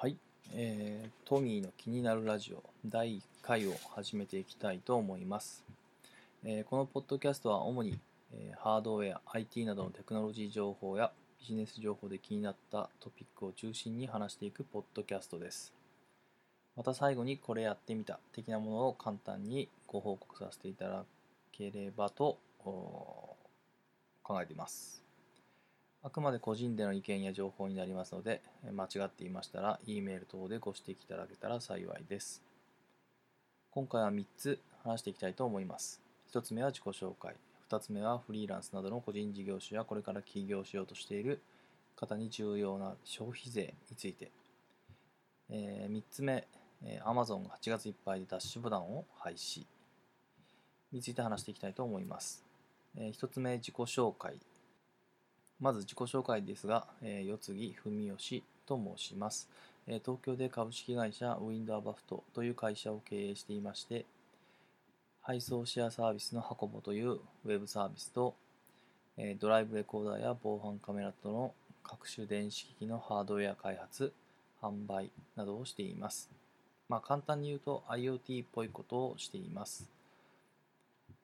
はい、えートミーの気になるラジオ第1回を始めていきたいと思います。えーこのポッドキャストは主に、えーハードウェア、IT などのテクノロジー情報やビジネス情報で気になったトピックを中心に話していくポッドキャストです。また最後にこれやってみた的なものを簡単にご報告させていただければと考えています。あくまで個人での意見や情報になりますので、間違っていましたら、E メール等でご指摘いただけたら幸いです。今回は3つ話していきたいと思います。1つ目は自己紹介。2つ目はフリーランスなどの個人事業主やこれから起業しようとしている方に重要な消費税について。え3つ目、えー Amazon が8月いっぱいでダッシュボタンを廃止について話していきたいと思います。え1つ目、自己紹介。まず自己紹介ですが、えー、世継ぎ文義と申します、えー東京で株式会社ウィンドアバフトという会社を経営していまして、配送シェアサービスのハコボというウェブサービスと、えードライブレコーダーや防犯カメラとの各種電子機器のハードウェア開発、販売などをしています。まあ簡単に言うと IoT っぽいことをしています。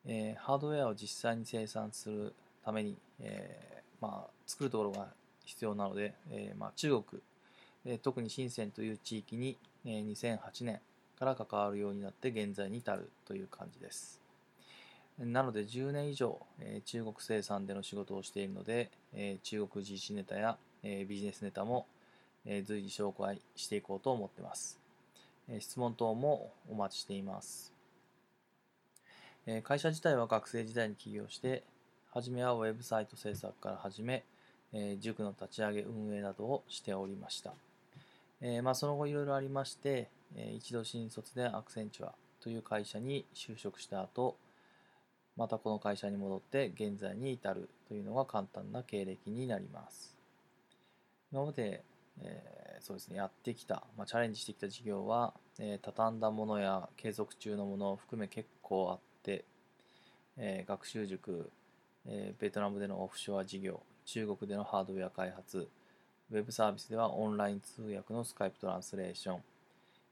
えーハードウェアを実際に生産するために、えーまあ、作るところが必要なので、えーまあ、中国、えー特に深センという地域に、えー2008年から関わるようになって現在に至るという感じです。なので10年以上、えー中国生産での仕事をしているので、えー中国実施ネタや、えービジネスネタも、えー随時紹介していこうと思ってます。えー質問等もお待ちしています。えー会社自体は学生時代に起業して、初めはウェブサイト制作から始め、えー塾の立ち上げ運営などをしておりました。えーまあ、その後いろいろありまして、えー一度新卒でアクセンチュアという会社に就職した後、またこの会社に戻って現在に至るというのが簡単な経歴になります。今まで、えーそうですね、やってきた、まあ、チャレンジしてきた事業は、えー畳んだものや継続中のものを含め結構あって、えー学習塾、えーベトナムでのオフショア事業、中国でのハードウェア開発、ウェブサービスではオンライン通訳のスカイプトランスレーション、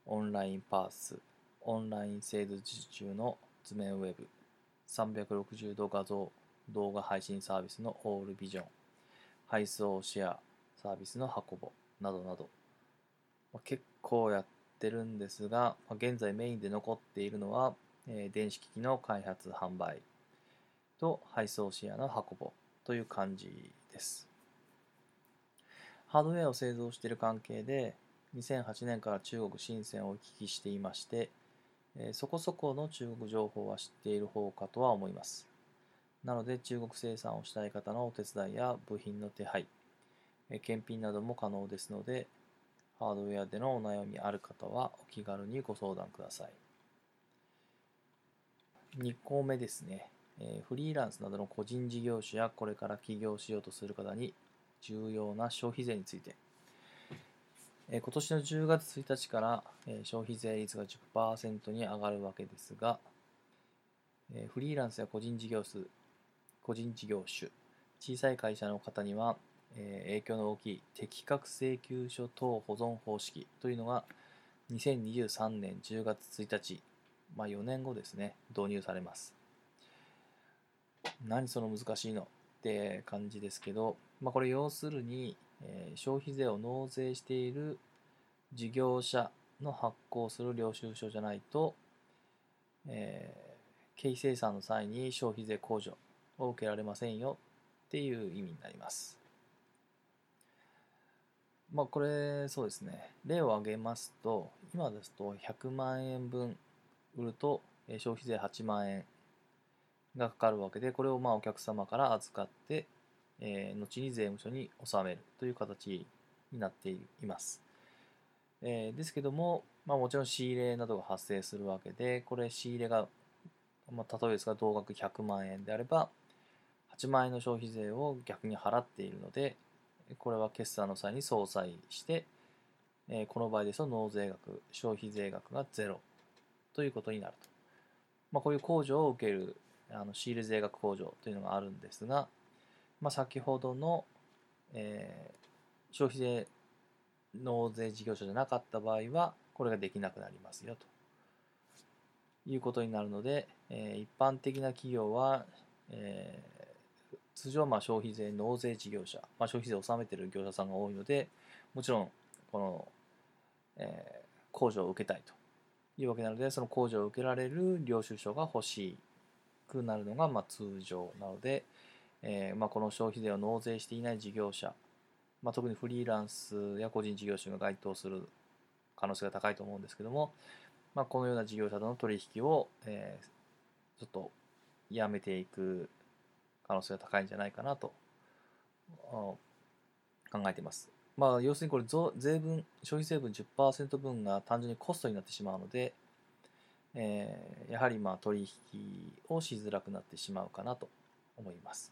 オンラインパース、オンライン制度受注の図面ウェブ、360度画像動画配信サービスのオールビジョン、配送シェアサービスのハコボなどなど、まあ結構やってるんですが、まあ現在メインで残っているのは、えー電子機器の開発販売と配送シェアのハコボという感じです。ハードウェアを製造している関係で、2008年から中国深センを行き来していまして、そこそこの中国情報は知っている方かとは思います。なので中国生産をしたい方のお手伝いや部品の手配、検品なども可能ですので、ハードウェアでのお悩みある方はお気軽にご相談ください。2項目ですね、えーフリーランスなどの個人事業主やこれから起業しようとする方に重要な消費税について、えー今年の10月1日から、えー消費税率が10%に上がるわけですが、えーフリーランスや個人事業主個人事業主小さい会社の方には、えー影響の大きい適格請求書等保存方式というのが2023年10月1日、まあ、4年後ですね導入されます。何その難しいの？って感じですけど、まあ、これ要するに、えー消費税を納税している事業者の発行する領収書じゃないと、えー経費生産の際に消費税控除を受けられませんよっていう意味になります。まあこれそうですね例を挙げますと今ですと100万円分売ると消費税8万円がかかるわけでこれをまあお客様から預かって、えー後に税務署に納めるという形になっています。えーですけども、まあ、もちろん仕入れなどが発生するわけでこれ仕入れが、まあ、例えですが同額100万円であれば8万円の消費税を逆に払っているのでこれは決算の際に相殺して、えーこの場合ですと納税額消費税額がゼロということになると、まあ、こういう控除を受けるあの仕入れ税額控除というのがあるんですが、まあ、先ほどの、えー消費税納税事業者じゃなかった場合はこれができなくなりますよと。いうことになるので、えー、一般的な企業は、えー、通常まあ消費税納税事業者、まあ、消費税を納めている業者さんが多いのでもちろんこの、えー、控除を受けたいというわけなのでその控除を受けられる領収書が欲しい。くなるのがまあ通常なので、えーまあ、この消費税を納税していない事業者、まあ、特にフリーランスや個人事業主が該当する可能性が高いと思うんですけども、まあ、このような事業者との取引を、えー、ちょっとやめていく可能性が高いんじゃないかなと考えています。まあ、要するにこれ税分、消費税分10%分が単純にコストになってしまうので、えー、やはりまあ取引をしづらくなってしまうかなと思います。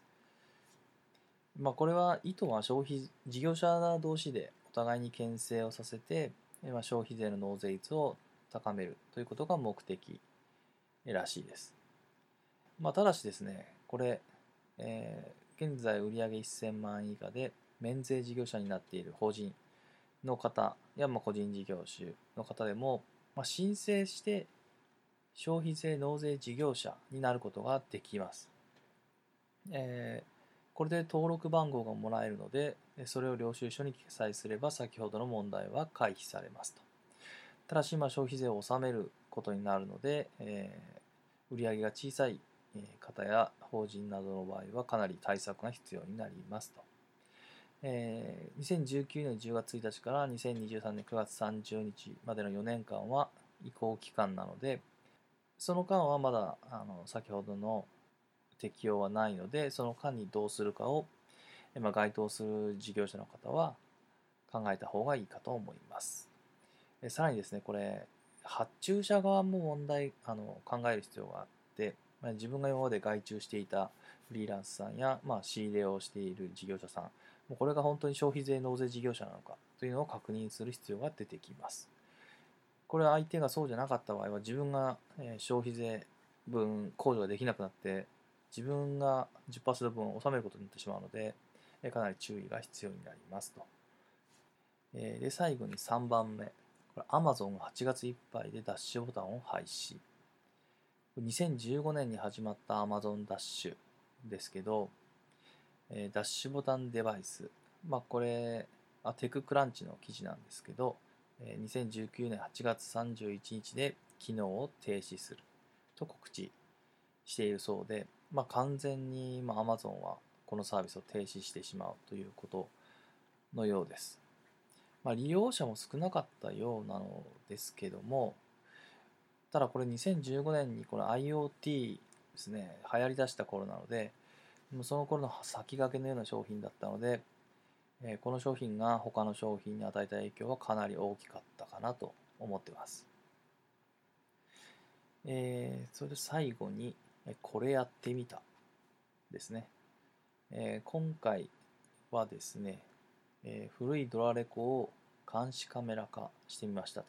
まあ、これは意図は消費事業者同士でお互いに牽制をさせて、まあ、消費税の納税率を高めるということが目的らしいです。まあ、ただしですね、これ、えー、現在売上1000万円以下で免税事業者になっている法人の方やまあ個人事業主の方でも、まあ、申請して消費税納税事業者になることができます。えー、これで登録番号がもらえるので、それを領収書に記載すれば先ほどの問題は回避されますと。ただし、まあ、消費税を納めることになるので、えー、売上が小さい方や法人などの場合はかなり対策が必要になりますと。えー、2019年10月1日から2023年9月30日までの4年間は移行期間なので、その間はまだあの先ほどの適用はないので、その間にどうするかを、まあ、該当する事業者の方は考えた方がいいかと思います。えさらにですね、これ、発注者側も問題あの考える必要があって、まあ、自分が今まで外注していたフリーランスさんや、まあ、仕入れをしている事業者さん、もうこれが本当に消費税納税事業者なのかというのを確認する必要が出てきます。これ相手がそうじゃなかった場合は自分が消費税分控除ができなくなって自分が10%分を納めることになってしまうのでかなり注意が必要になりますと。で最後に3番目。これ Amazon が8月いっぱいでダッシュボタンを廃止。2015年に始まった Amazon ダッシュですけどダッシュボタンデバイス。まあこれあテククランチの記事なんですけど2019年8月31日で機能を停止すると告知しているそうで、まあ、完全に、Amazon はこのサービスを停止してしまうということのようです。まあ、利用者も少なかったようなのですけども、ただこれ2015年にこの IoT ですね、流行りだした頃なので、その頃の先駆けのような商品だったので、えこの商品が他の商品に与えた影響はかなり大きかったかなと思ってます。えー、それで最後に、これやってみたですね。えー、今回はですね、えー、古いドラレコを監視カメラ化してみましたと。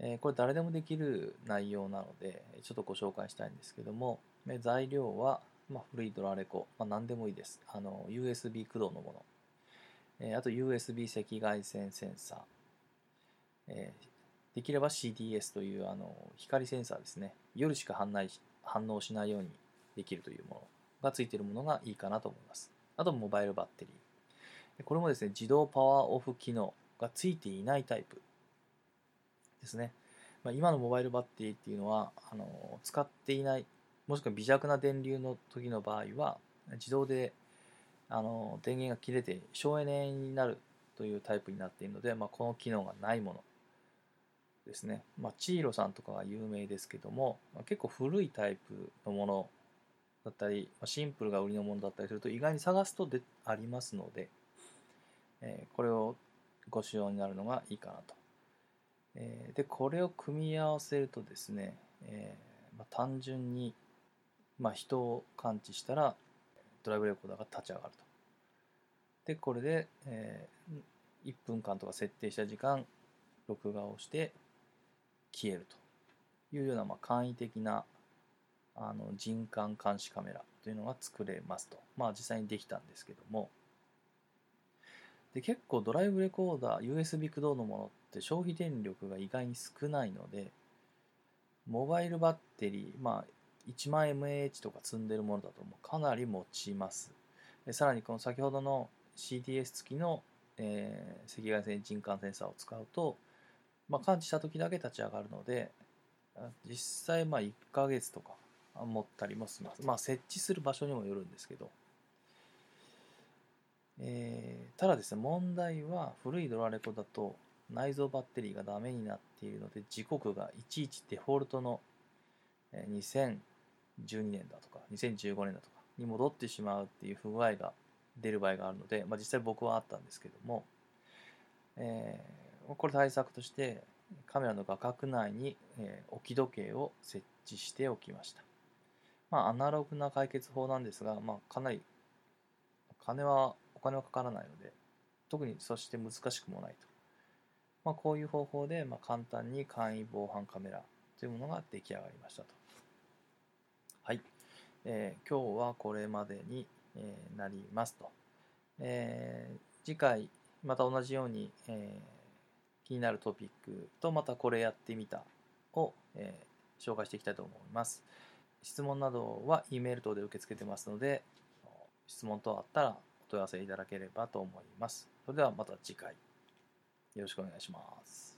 え、これ誰でもできる内容なので、ちょっとご紹介したいんですけども、材料はまあ、古いドラレコ、まあ、何でもいいです。あの USB 駆動のもの。えー、あと USB 赤外線センサー。えー、できれば CDS というあの光センサーですね。夜しか反応反応しないようにできるというものがついているものがいいかなと思います。あとモバイルバッテリー。これもですね、自動パワーオフ機能がついていないタイプですね。まあ、今のモバイルバッテリーっていうのはあの使っていないもしくは微弱な電流の時の場合は自動であの電源が切れて省エネになるというタイプになっているので、まあ、この機能がないものですね。まあ、チーロさんとかが有名ですけども、まあ、結構古いタイプのものだったり、まあ、シンプルが売りのものだったりすると意外に探すとでありますので、えー、これをご使用になるのがいいかなと。えー、で、これを組み合わせるとですね、えーまあ、単純にまあ、人を感知したらドライブレコーダーが立ち上がると。で、これで、えー、1分間とか設定した時間、録画をして消えるというような、まあ、簡易的なあの人感監視カメラというのが作れますと。まあ実際にできたんですけども。で結構ドライブレコーダー USB 駆動のものって消費電力が意外に少ないのでモバイルバッテリーまあ1万 mAh とか積んでるものだともうかなり持ちます。でさらにこの先ほどの CTS 付きの、えー、赤外線人感センサーを使うと、まあ、感知した時だけ立ち上がるので実際まあ1ヶ月とか持ったりもします。まあ設置する場所にもよるんですけど。えー、ただですね、問題は古いドラレコだと内蔵バッテリーがダメになっているので、時刻がいちいちデフォルトの2012年だとか2015年だとかに戻ってしまうっていう不具合が出る場合があるので、まあ、実際僕はあったんですけども、えー、これ対策としてカメラの画角内に、えー、置き時計を設置しておきました。まあ、アナログな解決法なんですが、まあ、かなり金はお金はかからないので、特にそして難しくもないと。まあ、こういう方法で、ま簡単に簡易防犯カメラというものが出来上がりましたと。えー、今日はこれまでに、えー、なりますと。えー、次回、また同じように、え気になるトピックと、またこれやってみたを、え紹介していきたいと思います。質問などは E メール等で受け付けてますので、質問等あったらお問い合わせいただければと思います。それではまた次回よろしくお願いします。